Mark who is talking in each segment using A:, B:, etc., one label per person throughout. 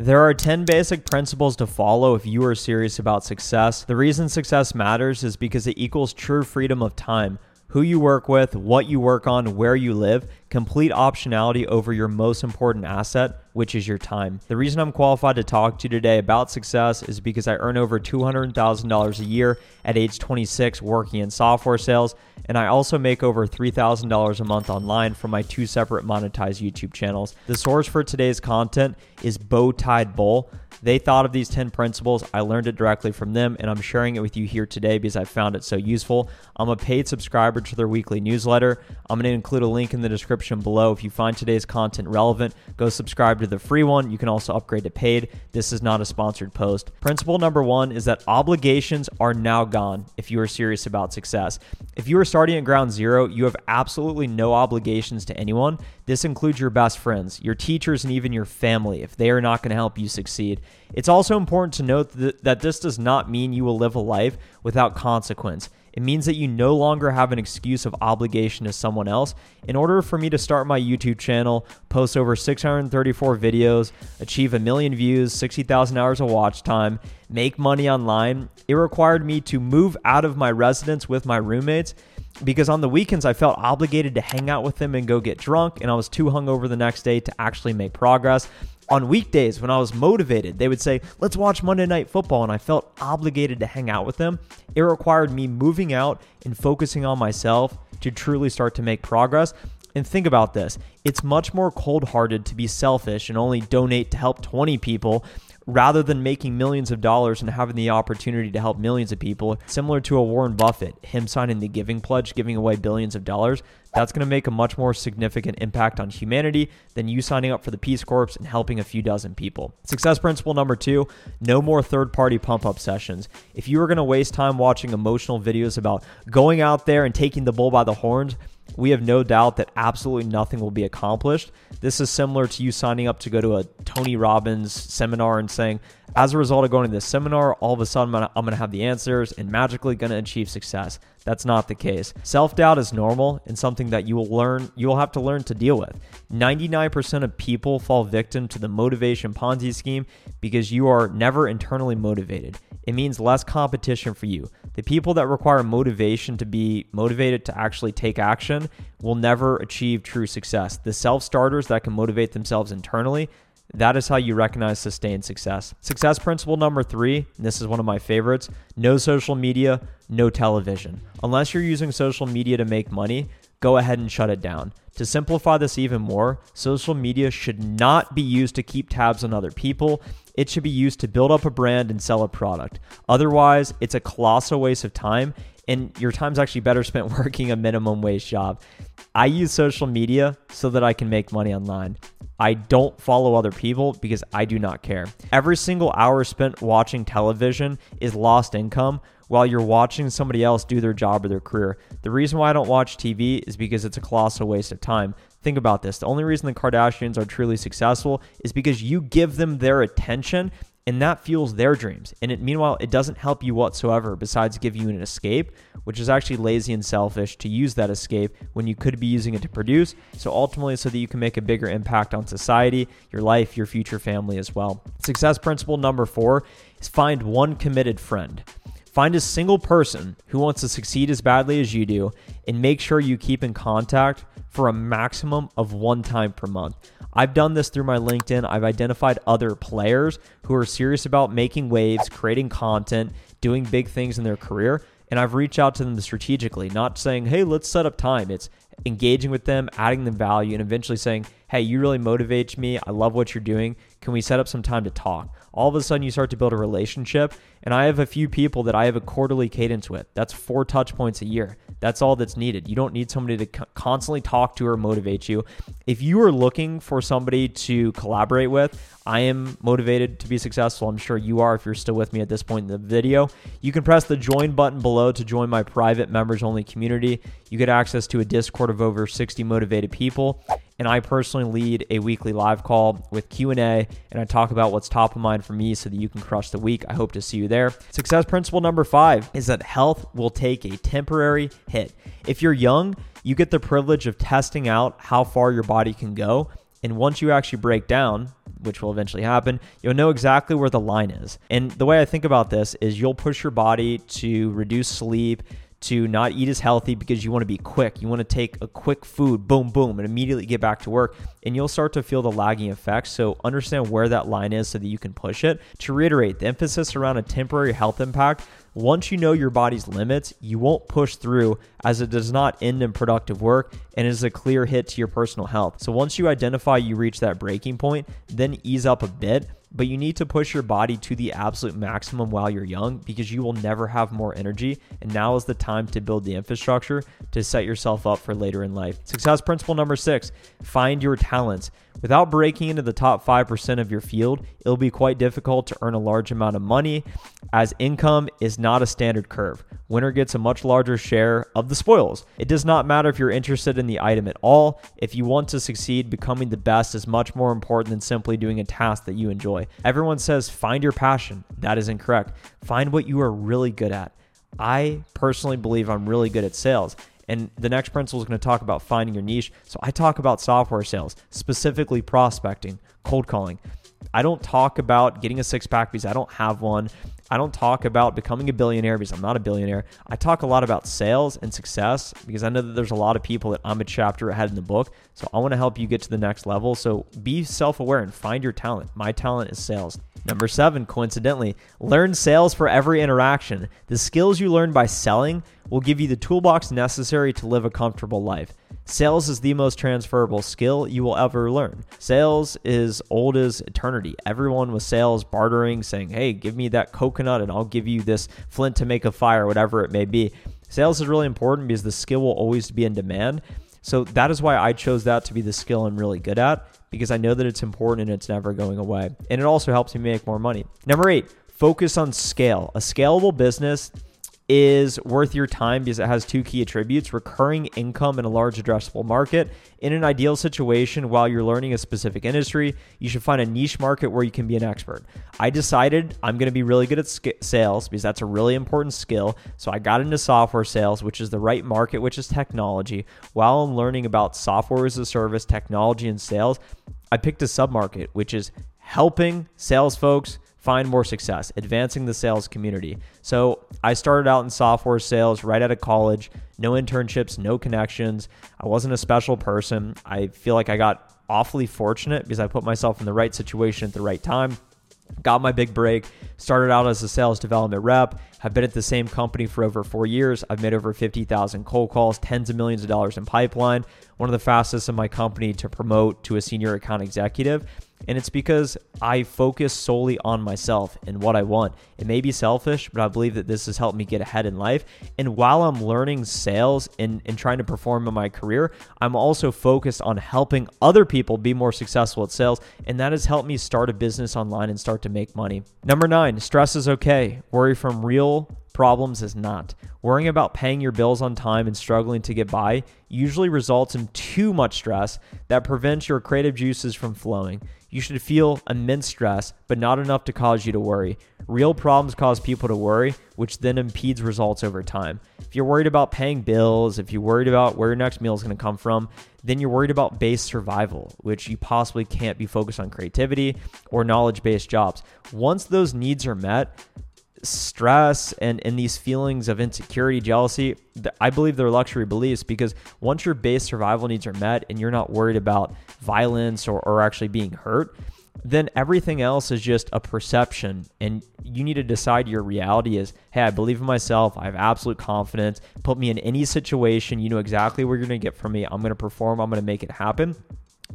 A: There are 10 basic principles to follow if you are serious about success. The reason success matters is because it equals true freedom of time who you work with, what you work on, where you live, complete optionality over your most important asset, which is your time. The reason I'm qualified to talk to you today about success is because I earn over $200,000 a year at age 26 working in software sales, and I also make over $3,000 a month online from my two separate monetized YouTube channels. The source for today's content is Bowtied Bull. They thought of these 10 principles. I learned it directly from them, and I'm sharing it with you here today because I found it so useful. I'm a paid subscriber to their weekly newsletter. I'm going to include a link in the description below. If you find today's content relevant, go subscribe to the free one. You can also upgrade to paid. This is not a sponsored post. Principle number one is that obligations are now gone if you are serious about success. If you are starting at ground zero, you have absolutely no obligations to anyone. This includes your best friends, your teachers, and even your family if they are not going to help you succeed. It's also important to note that, that this does not mean you will live a life without consequence. It means that you no longer have an excuse of obligation to someone else. In order for me to start my YouTube channel, post over 634 videos, achieve a million views, 60,000 hours of watch time, make money online, it required me to move out of my residence with my roommates because on the weekends I felt obligated to hang out with them and go get drunk, and I was too hungover the next day to actually make progress. On weekdays, when I was motivated, they would say, Let's watch Monday Night Football, and I felt obligated to hang out with them. It required me moving out and focusing on myself to truly start to make progress. And think about this it's much more cold hearted to be selfish and only donate to help 20 people rather than making millions of dollars and having the opportunity to help millions of people, similar to a Warren Buffett, him signing the Giving Pledge, giving away billions of dollars, that's going to make a much more significant impact on humanity than you signing up for the Peace Corps and helping a few dozen people. Success principle number two no more third party pump up sessions. If you are going to waste time watching emotional videos about going out there and taking the bull by the horns, we have no doubt that absolutely nothing will be accomplished. This is similar to you signing up to go to a Tony Robbins seminar and saying, as a result of going to this seminar, all of a sudden I'm going to have the answers and magically going to achieve success. That's not the case. Self doubt is normal and something that you will learn, you will have to learn to deal with. 99% of people fall victim to the motivation Ponzi scheme because you are never internally motivated. It means less competition for you. The people that require motivation to be motivated to actually take action will never achieve true success. The self starters that can motivate themselves internally, that is how you recognize sustained success. Success principle number three, and this is one of my favorites no social media, no television. Unless you're using social media to make money, go ahead and shut it down. To simplify this even more, social media should not be used to keep tabs on other people. It should be used to build up a brand and sell a product. Otherwise, it's a colossal waste of time, and your time's actually better spent working a minimum wage job. I use social media so that I can make money online. I don't follow other people because I do not care. Every single hour spent watching television is lost income while you're watching somebody else do their job or their career. The reason why I don't watch TV is because it's a colossal waste of time. Think about this. The only reason the Kardashians are truly successful is because you give them their attention and that fuels their dreams. And it meanwhile, it doesn't help you whatsoever besides give you an escape, which is actually lazy and selfish to use that escape when you could be using it to produce. So ultimately, so that you can make a bigger impact on society, your life, your future family as well. Success principle number four is find one committed friend. Find a single person who wants to succeed as badly as you do and make sure you keep in contact for a maximum of one time per month. I've done this through my LinkedIn. I've identified other players who are serious about making waves, creating content, doing big things in their career. And I've reached out to them strategically, not saying, hey, let's set up time. It's engaging with them, adding them value, and eventually saying, hey, you really motivate me. I love what you're doing. Can we set up some time to talk? All of a sudden, you start to build a relationship. And I have a few people that I have a quarterly cadence with. That's four touch points a year. That's all that's needed. You don't need somebody to constantly talk to or motivate you. If you are looking for somebody to collaborate with, I am motivated to be successful. I'm sure you are if you're still with me at this point in the video. You can press the join button below to join my private members only community. You get access to a Discord of over 60 motivated people and I personally lead a weekly live call with Q&A and I talk about what's top of mind for me so that you can crush the week. I hope to see you there. Success principle number 5 is that health will take a temporary hit. If you're young, you get the privilege of testing out how far your body can go, and once you actually break down, which will eventually happen, you'll know exactly where the line is. And the way I think about this is you'll push your body to reduce sleep, to not eat as healthy because you want to be quick. You want to take a quick food, boom, boom, and immediately get back to work. And you'll start to feel the lagging effects. So understand where that line is so that you can push it. To reiterate, the emphasis around a temporary health impact. Once you know your body's limits, you won't push through as it does not end in productive work and is a clear hit to your personal health. So once you identify you reach that breaking point, then ease up a bit but you need to push your body to the absolute maximum while you're young because you will never have more energy. And now is the time to build the infrastructure to set yourself up for later in life. Success principle number six find your talents. Without breaking into the top 5% of your field, it'll be quite difficult to earn a large amount of money as income is not a standard curve. Winner gets a much larger share of the spoils. It does not matter if you're interested in the item at all. If you want to succeed, becoming the best is much more important than simply doing a task that you enjoy. Everyone says find your passion. That is incorrect. Find what you are really good at. I personally believe I'm really good at sales. And the next principle is going to talk about finding your niche. So I talk about software sales, specifically prospecting, cold calling. I don't talk about getting a six pack because I don't have one. I don't talk about becoming a billionaire because I'm not a billionaire. I talk a lot about sales and success because I know that there's a lot of people that I'm a chapter ahead in the book. So I want to help you get to the next level. So be self aware and find your talent. My talent is sales. Number seven, coincidentally, learn sales for every interaction. The skills you learn by selling will give you the toolbox necessary to live a comfortable life. Sales is the most transferable skill you will ever learn. Sales is old as eternity. Everyone was sales, bartering, saying, hey, give me that coconut and I'll give you this flint to make a fire, whatever it may be. Sales is really important because the skill will always be in demand. So that is why I chose that to be the skill I'm really good at because I know that it's important and it's never going away. And it also helps me make more money. Number eight, focus on scale. A scalable business is worth your time because it has two key attributes recurring income in a large addressable market. In an ideal situation, while you're learning a specific industry, you should find a niche market where you can be an expert. I decided I'm going to be really good at sales because that's a really important skill. So I got into software sales, which is the right market, which is technology. While I'm learning about software as a service, technology, and sales, I picked a submarket, which is helping sales folks find more success, advancing the sales community. So I started out in software sales right out of college, no internships, no connections. I wasn't a special person. I feel like I got awfully fortunate because I put myself in the right situation at the right time. Got my big break, started out as a sales development rep, have been at the same company for over four years. I've made over 50,000 cold calls, tens of millions of dollars in pipeline, one of the fastest in my company to promote to a senior account executive. And it's because I focus solely on myself and what I want. It may be selfish, but I believe that this has helped me get ahead in life. And while I'm learning sales and, and trying to perform in my career, I'm also focused on helping other people be more successful at sales. And that has helped me start a business online and start to make money. Number nine, stress is okay. Worry from real problems is not. Worrying about paying your bills on time and struggling to get by usually results in too much stress that prevents your creative juices from flowing. You should feel immense stress, but not enough to cause you to worry. Real problems cause people to worry, which then impedes results over time. If you're worried about paying bills, if you're worried about where your next meal is going to come from, then you're worried about base survival, which you possibly can't be focused on creativity or knowledge based jobs. Once those needs are met, stress and, and these feelings of insecurity, jealousy, I believe they're luxury beliefs because once your base survival needs are met and you're not worried about violence or, or actually being hurt, then everything else is just a perception. And you need to decide your reality is hey, I believe in myself. I have absolute confidence. Put me in any situation. You know exactly what you're going to get from me. I'm going to perform. I'm going to make it happen.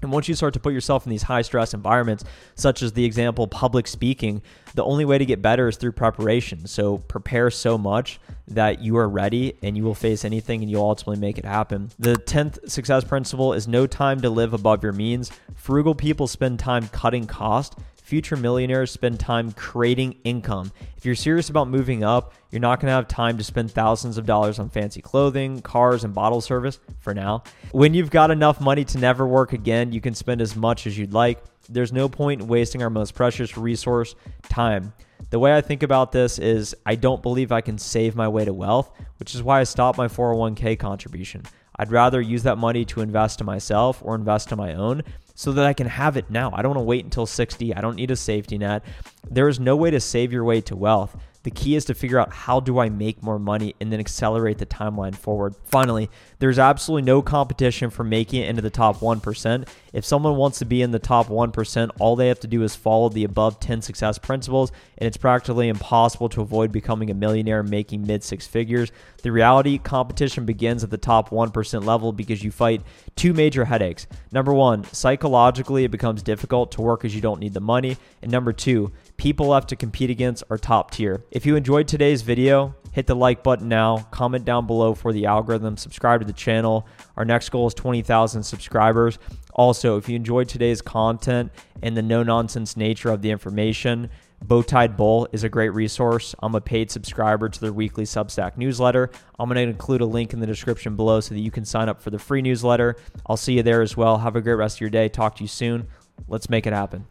A: And once you start to put yourself in these high stress environments, such as the example public speaking, the only way to get better is through preparation. So prepare so much that you are ready and you will face anything and you'll ultimately make it happen. The 10th success principle is no time to live above your means. Frugal people spend time cutting cost Future millionaires spend time creating income. If you're serious about moving up, you're not going to have time to spend thousands of dollars on fancy clothing, cars, and bottle service for now. When you've got enough money to never work again, you can spend as much as you'd like. There's no point in wasting our most precious resource, time. The way I think about this is I don't believe I can save my way to wealth, which is why I stopped my 401k contribution. I'd rather use that money to invest in myself or invest in my own so that I can have it now. I don't want to wait until 60. I don't need a safety net. There is no way to save your way to wealth. The key is to figure out how do I make more money and then accelerate the timeline forward. Finally, there's absolutely no competition for making it into the top 1%. If someone wants to be in the top 1%, all they have to do is follow the above 10 success principles, and it's practically impossible to avoid becoming a millionaire making mid six figures. The reality competition begins at the top 1% level because you fight two major headaches. Number one, psychologically, it becomes difficult to work as you don't need the money. And number two, people left to compete against are top tier. If you enjoyed today's video, hit the like button now, comment down below for the algorithm, subscribe to the channel. Our next goal is 20,000 subscribers. Also, if you enjoyed today's content and the no nonsense nature of the information, Bowtied Bull is a great resource. I'm a paid subscriber to their weekly Substack newsletter. I'm going to include a link in the description below so that you can sign up for the free newsletter. I'll see you there as well. Have a great rest of your day. Talk to you soon. Let's make it happen.